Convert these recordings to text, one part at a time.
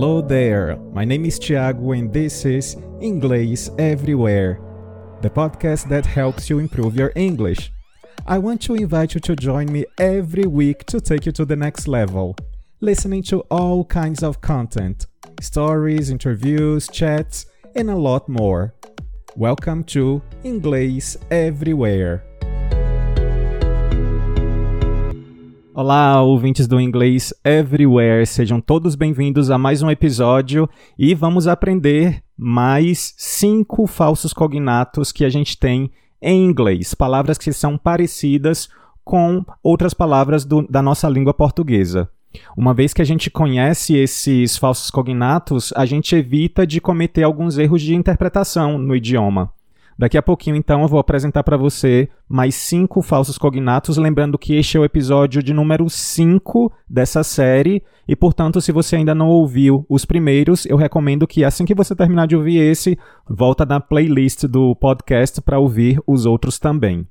Hello there, my name is Thiago and this is English Everywhere, the podcast that helps you improve your English. I want to invite you to join me every week to take you to the next level, listening to all kinds of content stories, interviews, chats, and a lot more. Welcome to English Everywhere. Olá, ouvintes do Inglês Everywhere, sejam todos bem-vindos a mais um episódio e vamos aprender mais cinco falsos cognatos que a gente tem em inglês, palavras que são parecidas com outras palavras do, da nossa língua portuguesa. Uma vez que a gente conhece esses falsos cognatos, a gente evita de cometer alguns erros de interpretação no idioma. Daqui a pouquinho, então, eu vou apresentar para você mais cinco falsos cognatos, lembrando que este é o episódio de número 5 dessa série, e, portanto, se você ainda não ouviu os primeiros, eu recomendo que assim que você terminar de ouvir esse, volta na playlist do podcast para ouvir os outros também.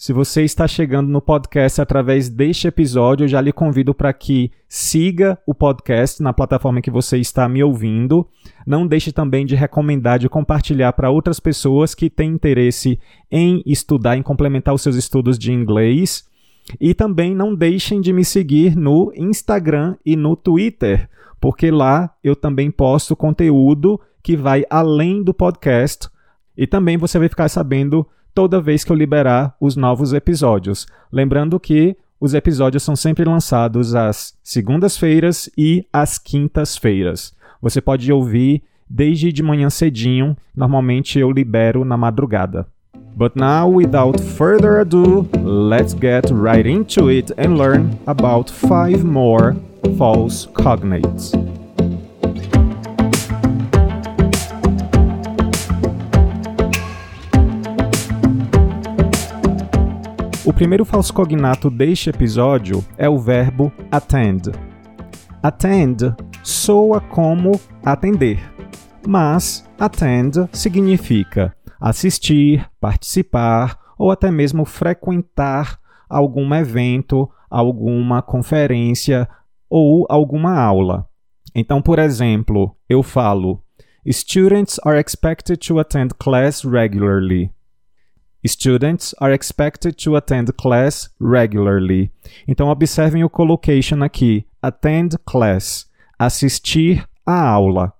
Se você está chegando no podcast através deste episódio, eu já lhe convido para que siga o podcast na plataforma que você está me ouvindo. Não deixe também de recomendar, de compartilhar para outras pessoas que têm interesse em estudar, em complementar os seus estudos de inglês. E também não deixem de me seguir no Instagram e no Twitter, porque lá eu também posto conteúdo que vai além do podcast. E também você vai ficar sabendo toda vez que eu liberar os novos episódios. Lembrando que os episódios são sempre lançados às segundas-feiras e às quintas-feiras. Você pode ouvir desde de manhã cedinho, normalmente eu libero na madrugada. But now, without further ado, let's get right into it and learn about five more false cognates. Primeiro falso cognato deste episódio é o verbo attend. Attend soa como atender, mas attend significa assistir, participar ou até mesmo frequentar algum evento, alguma conferência ou alguma aula. Então, por exemplo, eu falo: Students are expected to attend class regularly. Students are expected to attend class regularly. Então, observem o collocation aqui: attend class, assistir à aula.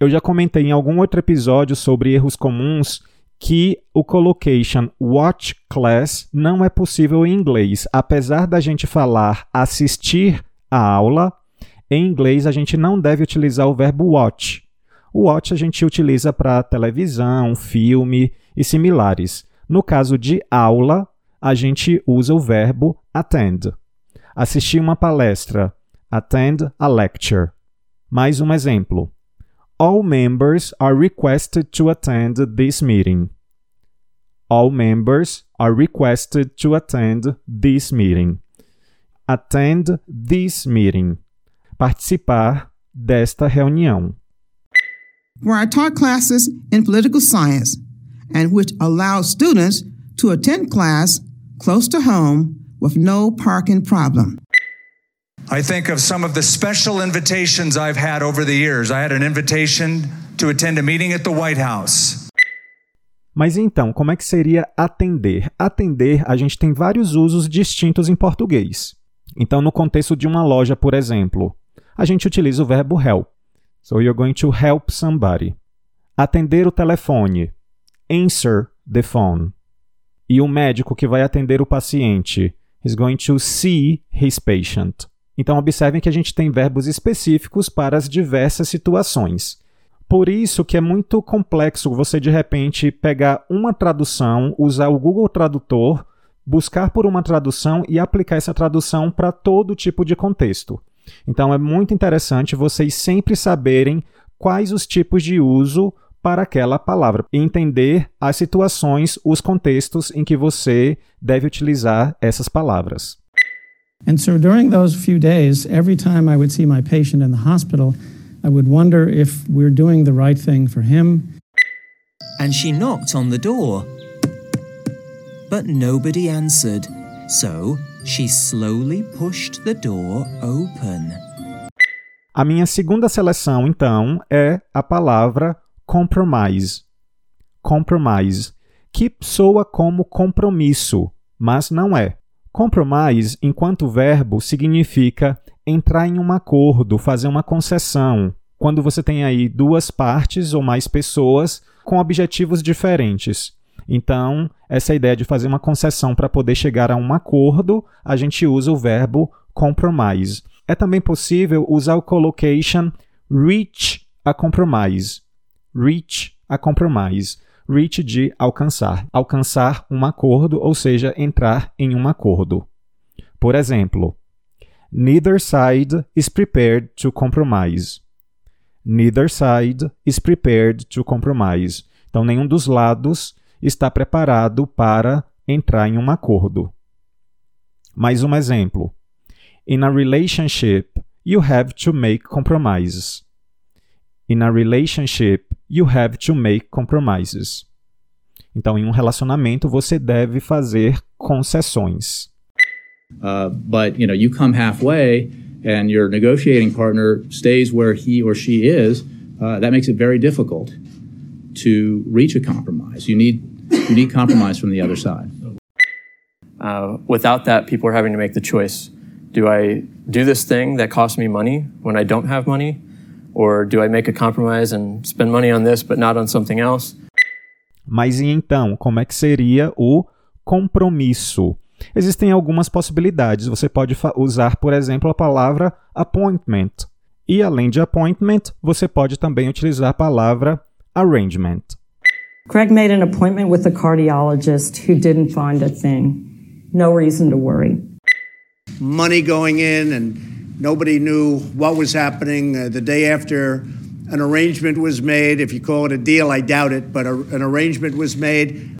Eu já comentei em algum outro episódio sobre erros comuns que o collocation watch class não é possível em inglês. Apesar da gente falar assistir à aula, em inglês a gente não deve utilizar o verbo watch. O watch a gente utiliza para televisão, filme e similares. No caso de aula, a gente usa o verbo attend. Assistir uma palestra, attend a lecture. Mais um exemplo. All members are requested to attend this meeting. All members are requested to attend this meeting. Attend this meeting. Participar desta reunião. Where I taught classes in political science and which allows students to attend class close to home with no parking problem. I think of some of the special invitations I've had over the years. I had an invitation to attend a meeting at the White House. Mas então, como é que seria atender? Atender, a gente tem vários usos distintos em português. Então, no contexto de uma loja, por exemplo, a gente utiliza o verbo help. So you're going to help somebody. Atender o telefone answer the phone. E o médico que vai atender o paciente is going to see his patient. Então, observem que a gente tem verbos específicos para as diversas situações. Por isso que é muito complexo você, de repente, pegar uma tradução, usar o Google Tradutor, buscar por uma tradução e aplicar essa tradução para todo tipo de contexto. Então, é muito interessante vocês sempre saberem quais os tipos de uso para aquela palavra e entender as situações, os contextos em que você deve utilizar essas palavras. And so during those few days, every time I would see my patient in the hospital, I would wonder if we're doing the right thing for him. And she knocked on the door. But nobody answered, so she slowly pushed the door open. A minha segunda seleção, então, é a palavra compromise. Compromise, que soa como compromisso, mas não é. Compromise, enquanto verbo, significa entrar em um acordo, fazer uma concessão. Quando você tem aí duas partes ou mais pessoas com objetivos diferentes. Então, essa ideia de fazer uma concessão para poder chegar a um acordo, a gente usa o verbo compromise. É também possível usar o collocation reach a compromise. Reach a compromise. Reach de alcançar. Alcançar um acordo, ou seja, entrar em um acordo. Por exemplo, neither side is prepared to compromise. Neither side is prepared to compromise. Então, nenhum dos lados está preparado para entrar em um acordo. Mais um exemplo. In a relationship, you have to make compromises. In a relationship, you have to make compromises. Então, em um relacionamento, você deve fazer concessões. Uh, but you know, you come halfway, and your negotiating partner stays where he or she is. Uh, that makes it very difficult to reach a compromise. You need you need compromise from the other side. Uh, without that, people are having to make the choice: Do I do this thing that costs me money when I don't have money, or do I make a compromise and spend money on this but not on something else? Mas e então, como é que seria o compromisso? Existem algumas possibilidades. Você pode usar, por exemplo, a palavra appointment. E além de appointment, você pode também utilizar a palavra arrangement. Greg made an appointment with a cardiologist who didn't find a thing. No reason to worry. Money going in and nobody knew what was happening uh, the day after an arrangement was made. If you call it a deal, I doubt it, but a, an arrangement was made.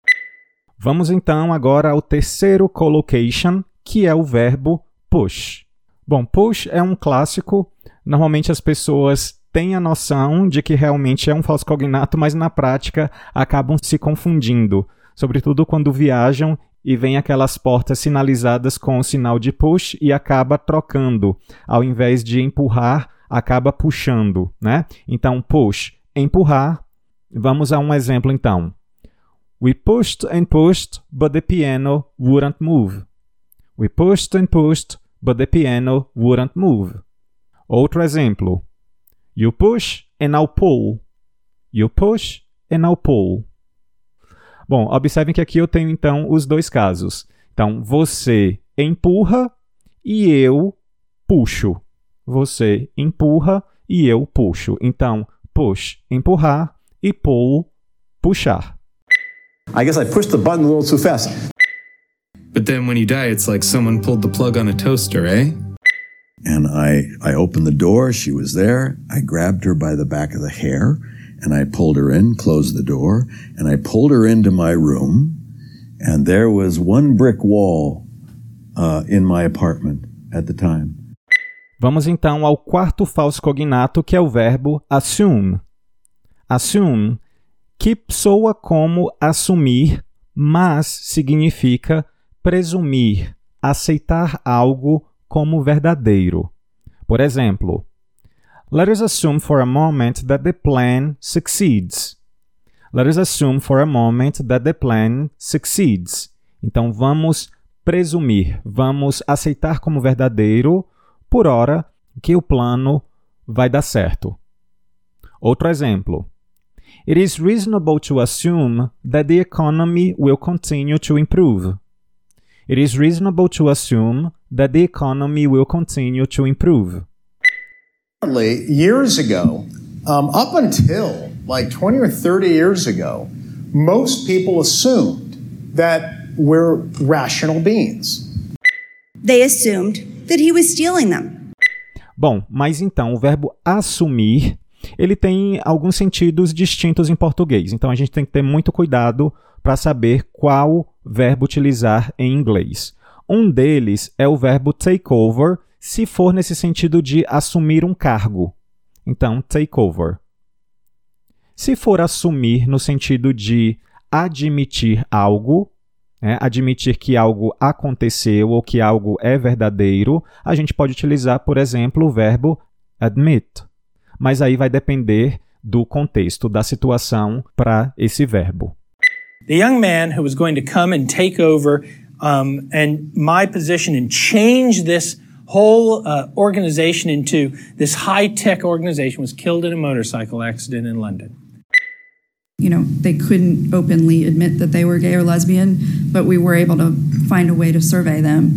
Vamos então agora ao terceiro collocation, que é o verbo push. Bom, push é um clássico. Normalmente as pessoas têm a noção de que realmente é um falso cognato, mas na prática acabam se confundindo, sobretudo quando viajam e vem aquelas portas sinalizadas com o sinal de push e acaba trocando. Ao invés de empurrar, acaba puxando, né? Então, push, empurrar. Vamos a um exemplo então. We pushed and pushed, but the piano wouldn't move. We pushed and pushed, but the piano wouldn't move. Outro exemplo. You push and I'll pull. You push and I'll pull. Bom, observem que aqui eu tenho então os dois casos. Então, você empurra e eu puxo. Você empurra e eu puxo. Então, push, empurrar e pull, puxar. I guess I pushed the button a little too fast. But then when you die, it's like someone pulled the plug on a toaster, eh? And I, I opened the door. She was there. I grabbed her by the back of the hair and I pulled her in, closed the door, and I pulled her into my room. And there was one brick wall uh, in my apartment at the time. Vamos então ao quarto falso cognato, que é o verbo assume. Assume que soa como assumir, mas significa presumir, aceitar algo como verdadeiro. Por exemplo, let us assume for a moment that the plan succeeds. Let us assume for a moment that the plan succeeds. Então vamos presumir, vamos aceitar como verdadeiro, por hora, que o plano vai dar certo. Outro exemplo. it is reasonable to assume that the economy will continue to improve. It is reasonable to assume that the economy will continue to improve. Years ago, um, up until like 20 or 30 years ago, most people assumed that we're rational beings. They assumed that he was stealing them. Bom, mas então o verbo assumir ele tem alguns sentidos distintos em português. Então a gente tem que ter muito cuidado para saber qual verbo utilizar em inglês. Um deles é o verbo take over, se for nesse sentido de assumir um cargo. Então, take over. Se for assumir no sentido de admitir algo, né, admitir que algo aconteceu ou que algo é verdadeiro, a gente pode utilizar, por exemplo, o verbo admit. Mas aí vai depender do contexto, da situação para esse verbo. The young man who was going to come and take over um, and my position and change this whole uh, organization into this high tech organization was killed in a motorcycle accident in London. You know, they couldn't openly admit that they were gay or lesbian, but we were able to find a way to survey them.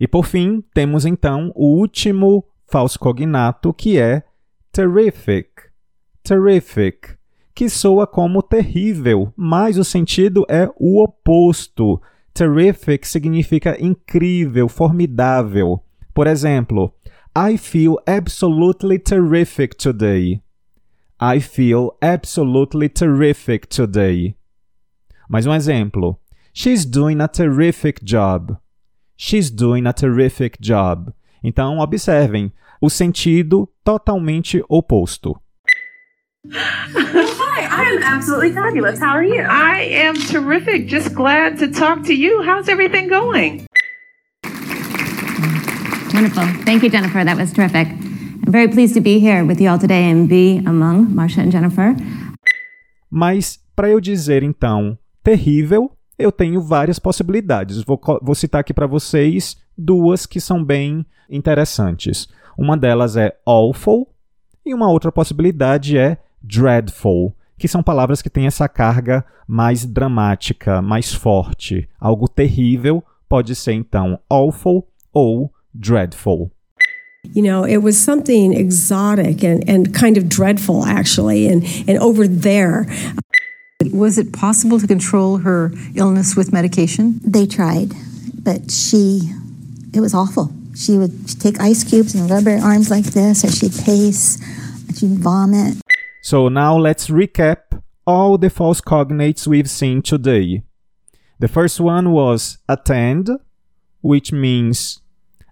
E por fim, temos então o último falso cognato, que é terrific. Terrific, que soa como terrível, mas o sentido é o oposto. Terrific significa incrível, formidável. Por exemplo, I feel absolutely terrific today. I feel absolutely terrific today. Mais um exemplo. She's doing a terrific job. She's doing a terrific job. Então, observem o sentido totalmente oposto. Hi, I am absolutely fabulous. How are you? I am terrific. Just glad to talk to you. How's everything going? Wonderful. Thank you, Jennifer. That was terrific. I'm very pleased to be here with you all today and be among Marcia and Jennifer. Mas, para eu dizer então terrível, eu tenho várias possibilidades. Vou, vou citar aqui para vocês duas que são bem interessantes. Uma delas é awful e uma outra possibilidade é dreadful, que são palavras que têm essa carga mais dramática, mais forte. Algo terrível pode ser então awful ou dreadful. You know, it was something exotic and, and kind of dreadful, actually, and, and over there. Was it possible to control her illness with medication? They tried, but she, it was awful. She would take ice cubes and rub her arms like this, or she'd pace, she'd vomit. So now let's recap all the false cognates we've seen today. The first one was attend, which means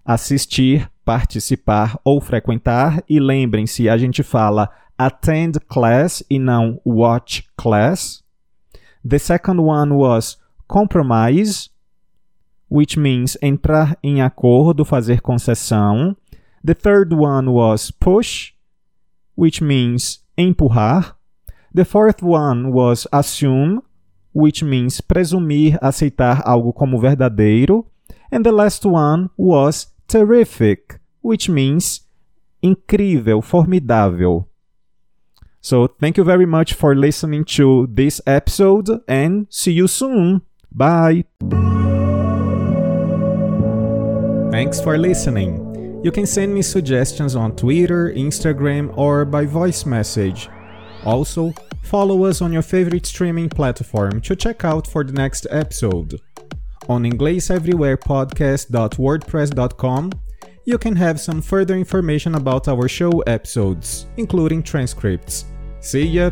assistir, participar ou frequentar. E lembrem-se, a gente fala attend class e não watch class. The second one was compromise, which means entrar em acordo, fazer concessão. The third one was push, which means empurrar. The fourth one was assume, which means presumir, aceitar algo como verdadeiro. And the last one was terrific, which means incrível, formidável. So, thank you very much for listening to this episode and see you soon. Bye. Thanks for listening. You can send me suggestions on Twitter, Instagram, or by voice message. Also, follow us on your favorite streaming platform to check out for the next episode. On EnglishEverywherePodcast.wordpress.com, you can have some further information about our show episodes, including transcripts. See ya!